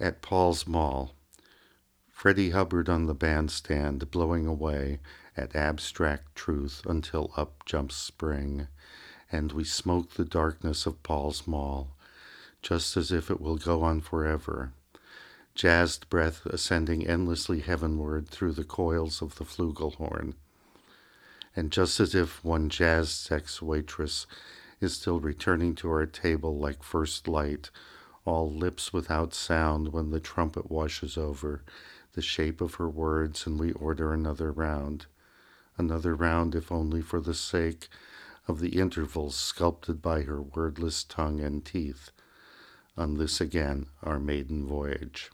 at Paul's Mall. Freddie Hubbard on the bandstand, blowing away at abstract truth until up jumps spring, and we smoke the darkness of Paul's Mall, just as if it will go on forever. Jazzed breath ascending endlessly heavenward through the coils of the flugelhorn. And just as if one jazz sex waitress is still returning to our table like first light all lips without sound when the trumpet washes over the shape of her words and we order another round. Another round, if only for the sake of the intervals sculpted by her wordless tongue and teeth. On this again, our maiden voyage.